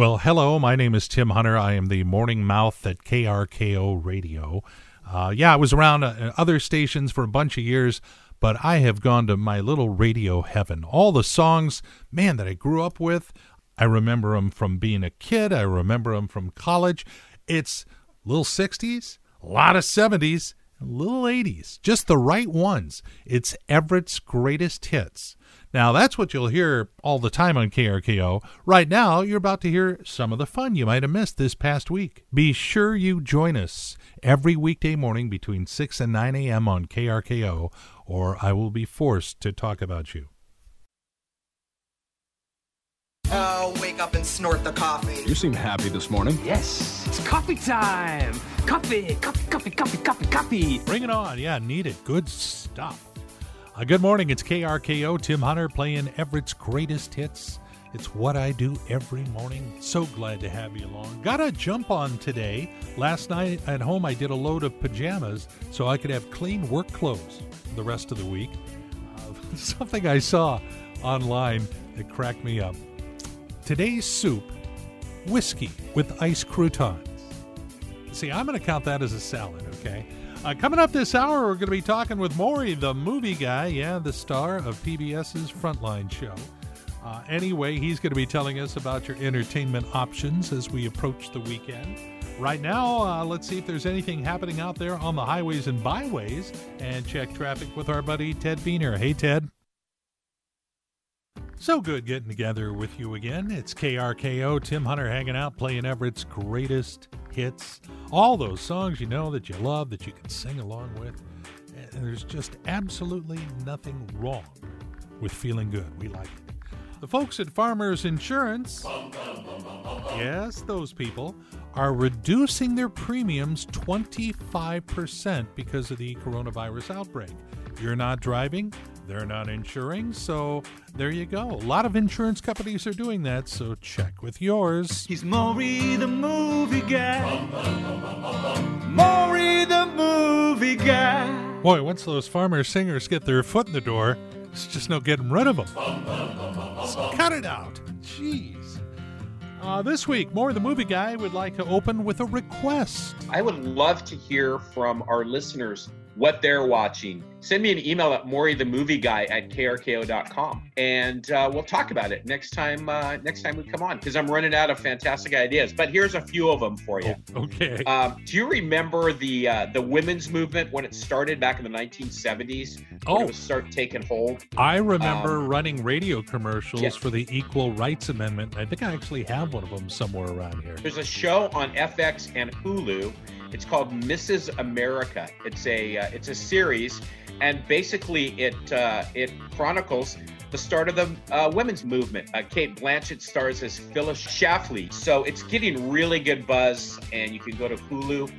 Well, hello. My name is Tim Hunter. I am the morning mouth at KRKO Radio. Uh, yeah, I was around uh, other stations for a bunch of years, but I have gone to my little radio heaven. All the songs, man, that I grew up with, I remember them from being a kid. I remember them from college. It's little 60s, a lot of 70s, little 80s, just the right ones. It's Everett's greatest hits. Now, that's what you'll hear all the time on KRKO. Right now, you're about to hear some of the fun you might have missed this past week. Be sure you join us every weekday morning between 6 and 9 a.m. on KRKO, or I will be forced to talk about you. Oh, wake up and snort the coffee. You seem happy this morning. Yes, it's coffee time. Coffee, coffee, coffee, coffee, coffee, coffee. Bring it on. Yeah, need it. Good stuff. Uh, good morning. It's KRKO. Tim Hunter playing Everett's greatest hits. It's what I do every morning. So glad to have you along. Got a jump on today. Last night at home, I did a load of pajamas so I could have clean work clothes the rest of the week. Uh, something I saw online that cracked me up. Today's soup whiskey with ice croutons. See, I'm going to count that as a salad, okay? Uh, coming up this hour, we're going to be talking with Maury, the movie guy, yeah, the star of PBS's Frontline show. Uh, anyway, he's going to be telling us about your entertainment options as we approach the weekend. Right now, uh, let's see if there's anything happening out there on the highways and byways and check traffic with our buddy Ted Beener. Hey, Ted. So good getting together with you again. It's KRKO, Tim Hunter hanging out, playing Everett's greatest hits. All those songs you know that you love, that you can sing along with. And there's just absolutely nothing wrong with feeling good. We like it. The folks at Farmers Insurance, yes, those people, are reducing their premiums 25% because of the coronavirus outbreak. You're not driving, they're not insuring, so there you go. A lot of insurance companies are doing that, so check with yours. He's Maury the movie guy. Maury the movie guy. Boy, once those farmer singers get their foot in the door, it's just no getting rid of them. So cut it out. Jeez. Uh, this week, Maury the movie guy would like to open with a request. I would love to hear from our listeners what they're watching. Send me an email at Maury the movie guy at krko.com and uh, we'll talk about it next time uh, next time we come on because I'm running out of fantastic ideas. But here's a few of them for you. Oh, okay. Um, do you remember the uh, the women's movement when it started back in the 1970s? Oh. it was start taking hold. I remember um, running radio commercials for the Equal Rights Amendment. I think I actually have one of them somewhere around here. There's a show on FX and Hulu. It's called Mrs. America. It's a uh, it's a series, and basically it uh, it chronicles the start of the uh, women's movement. Uh, Cate Blanchett stars as Phyllis Schlafly. So it's getting really good buzz, and you can go to Hulu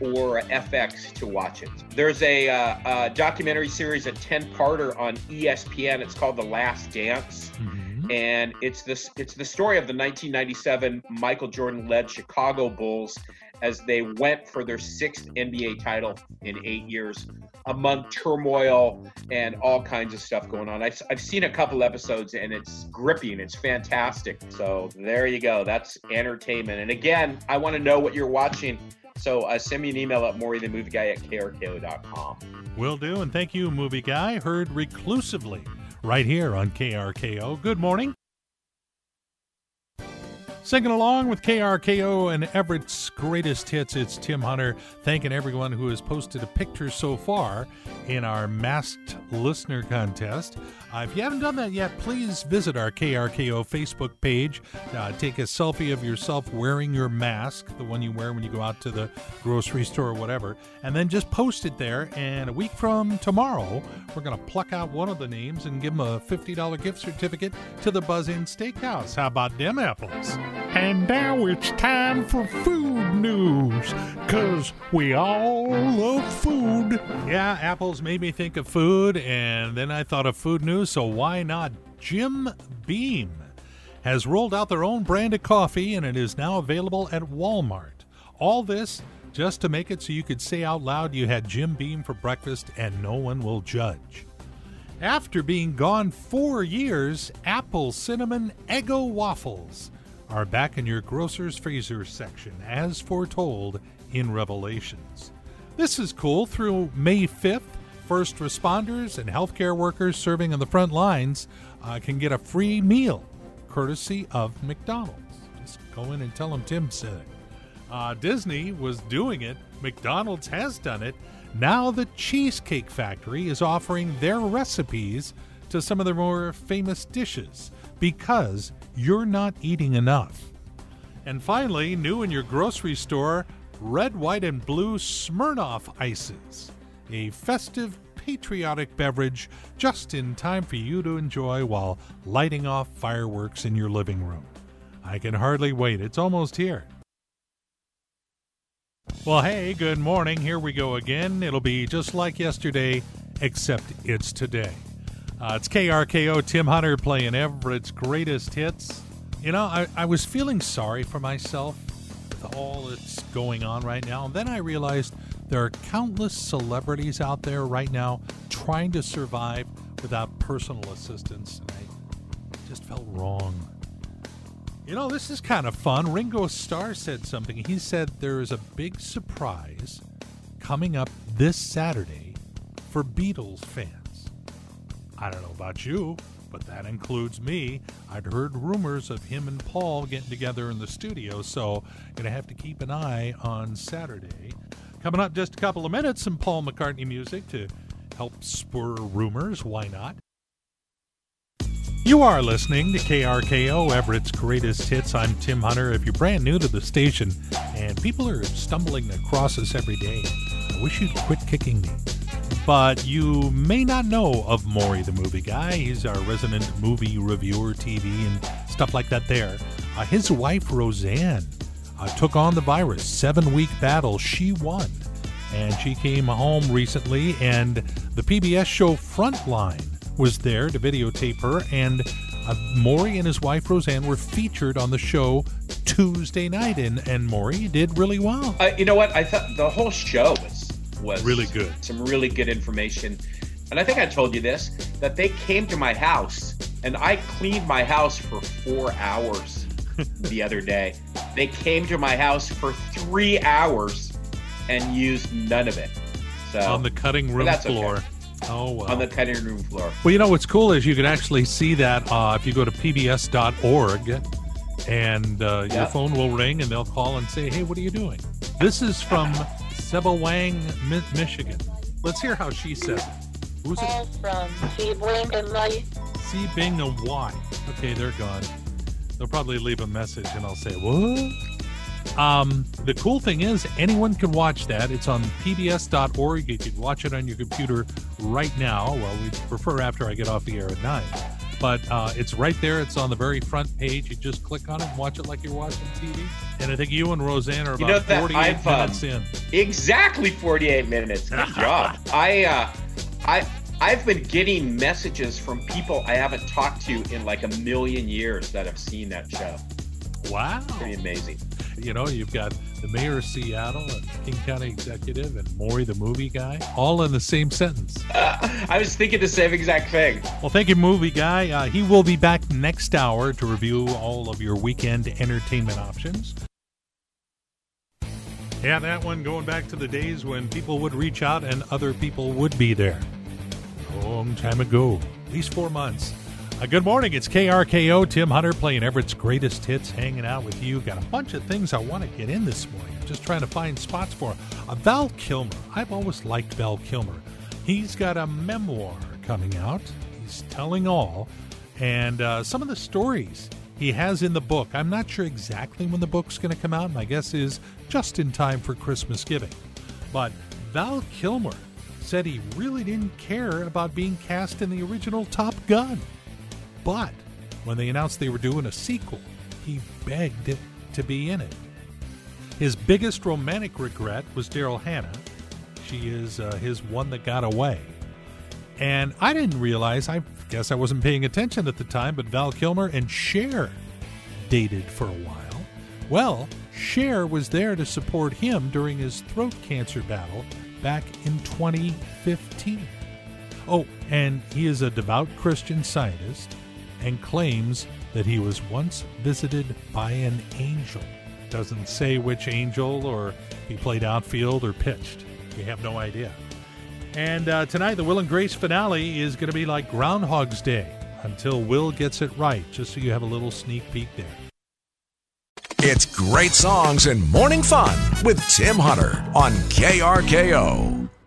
or FX to watch it. There's a, uh, a documentary series, a 10-parter on ESPN. It's called The Last Dance. Mhm. And it's this it's the story of the 1997 Michael Jordan led Chicago Bulls as they went for their sixth NBA title in eight years among turmoil and all kinds of stuff going on. I've, I've seen a couple episodes and it's gripping. It's fantastic. So there you go. That's entertainment. And again, I want to know what you're watching. So uh, send me an email at Maury the movie guy at krko.com. Will do, and thank you, movie guy. Heard reclusively right here on KRKO. Good morning. Singing along with KRKO and Everett's greatest hits, it's Tim Hunter thanking everyone who has posted a picture so far in our masked listener contest. Uh, if you haven't done that yet, please visit our KRKO Facebook page. Uh, take a selfie of yourself wearing your mask, the one you wear when you go out to the grocery store or whatever, and then just post it there. And a week from tomorrow, we're going to pluck out one of the names and give them a $50 gift certificate to the Buzz Inn Steakhouse. How about them apples? And now it's time for food news, because we all love food. Yeah, apples made me think of food, and then I thought of food news, so why not? Jim Beam has rolled out their own brand of coffee, and it is now available at Walmart. All this just to make it so you could say out loud you had Jim Beam for breakfast and no one will judge. After being gone four years, Apple Cinnamon Eggo Waffles are back in your grocer's freezer section, as foretold in Revelations. This is cool. Through May 5th, first responders and healthcare workers serving on the front lines uh, can get a free meal courtesy of McDonald's. Just go in and tell them Tim said it. Uh, Disney was doing it, McDonald's has done it. Now the Cheesecake Factory is offering their recipes to some of their more famous dishes because you're not eating enough. And finally, new in your grocery store, red, white, and blue Smirnoff ices, a festive, patriotic beverage just in time for you to enjoy while lighting off fireworks in your living room. I can hardly wait. It's almost here. Well, hey, good morning. Here we go again. It'll be just like yesterday, except it's today. Uh, it's KRKO Tim Hunter playing Everett's greatest hits. You know, I, I was feeling sorry for myself with all that's going on right now. And then I realized there are countless celebrities out there right now trying to survive without personal assistance. And I just felt wrong. You know, this is kind of fun. Ringo Starr said something. He said there is a big surprise coming up this Saturday for Beatles fans. I don't know about you, but that includes me. I'd heard rumors of him and Paul getting together in the studio, so gonna have to keep an eye on Saturday. Coming up just a couple of minutes, some Paul McCartney music to help spur rumors. Why not? You are listening to KRKO, Everett's Greatest Hits. I'm Tim Hunter. If you're brand new to the station and people are stumbling across us every day, I wish you'd quit kicking me but you may not know of Maury the movie guy. He's our resident movie reviewer, TV, and stuff like that there. Uh, his wife, Roseanne, uh, took on the virus. Seven week battle. She won. And she came home recently, and the PBS show Frontline was there to videotape her. And uh, Maury and his wife, Roseanne, were featured on the show Tuesday night, and, and Maury did really well. Uh, you know what? I thought the whole show was was really good. Some really good information. And I think I told you this that they came to my house and I cleaned my house for four hours the other day. They came to my house for three hours and used none of it. So on the cutting room floor. Okay. Oh, wow. On the cutting room floor. Well, you know what's cool is you can actually see that uh, if you go to pbs.org and uh, yep. your phone will ring and they'll call and say, hey, what are you doing? This is from Sebewaing, Michigan. Let's hear how she says it. Who's it? From and Lai. Sebing and Y. Okay, they're gone. They'll probably leave a message and I'll say, what? Um, the cool thing is, anyone can watch that. It's on pbs.org. You can watch it on your computer right now. Well, we prefer after I get off the air at 9 but uh, it's right there. It's on the very front page. You just click on it and watch it like you're watching TV. And I think you and Roseanne are about you know 48 I've, um, minutes in. Exactly 48 minutes. Good job. I, uh, I, I've been getting messages from people I haven't talked to in like a million years that have seen that show. Wow. Pretty amazing. You know, you've got the mayor of Seattle and King County executive and Maury the movie guy, all in the same sentence. Uh, I was thinking the same exact thing. Well, thank you, movie guy. Uh, he will be back next hour to review all of your weekend entertainment options. Yeah, that one going back to the days when people would reach out and other people would be there. A long time ago, at least four months. Uh, good morning. It's KRKO. Tim Hunter playing Everett's greatest hits, hanging out with you. Got a bunch of things I want to get in this morning. I'm just trying to find spots for. Uh, Val Kilmer. I've always liked Val Kilmer. He's got a memoir coming out. He's telling all, and uh, some of the stories he has in the book. I'm not sure exactly when the book's going to come out. My guess is just in time for Christmas giving. But Val Kilmer said he really didn't care about being cast in the original Top Gun. But when they announced they were doing a sequel, he begged to be in it. His biggest romantic regret was Daryl Hannah. She is uh, his one that got away. And I didn't realize, I guess I wasn't paying attention at the time, but Val Kilmer and Cher dated for a while. Well, Cher was there to support him during his throat cancer battle back in 2015. Oh, and he is a devout Christian scientist and claims that he was once visited by an angel. Doesn't say which angel or he played outfield or pitched. We have no idea. And uh, tonight, the Will and Grace finale is going to be like Groundhog's Day until Will gets it right, just so you have a little sneak peek there. It's great songs and morning fun with Tim Hunter on KRKO.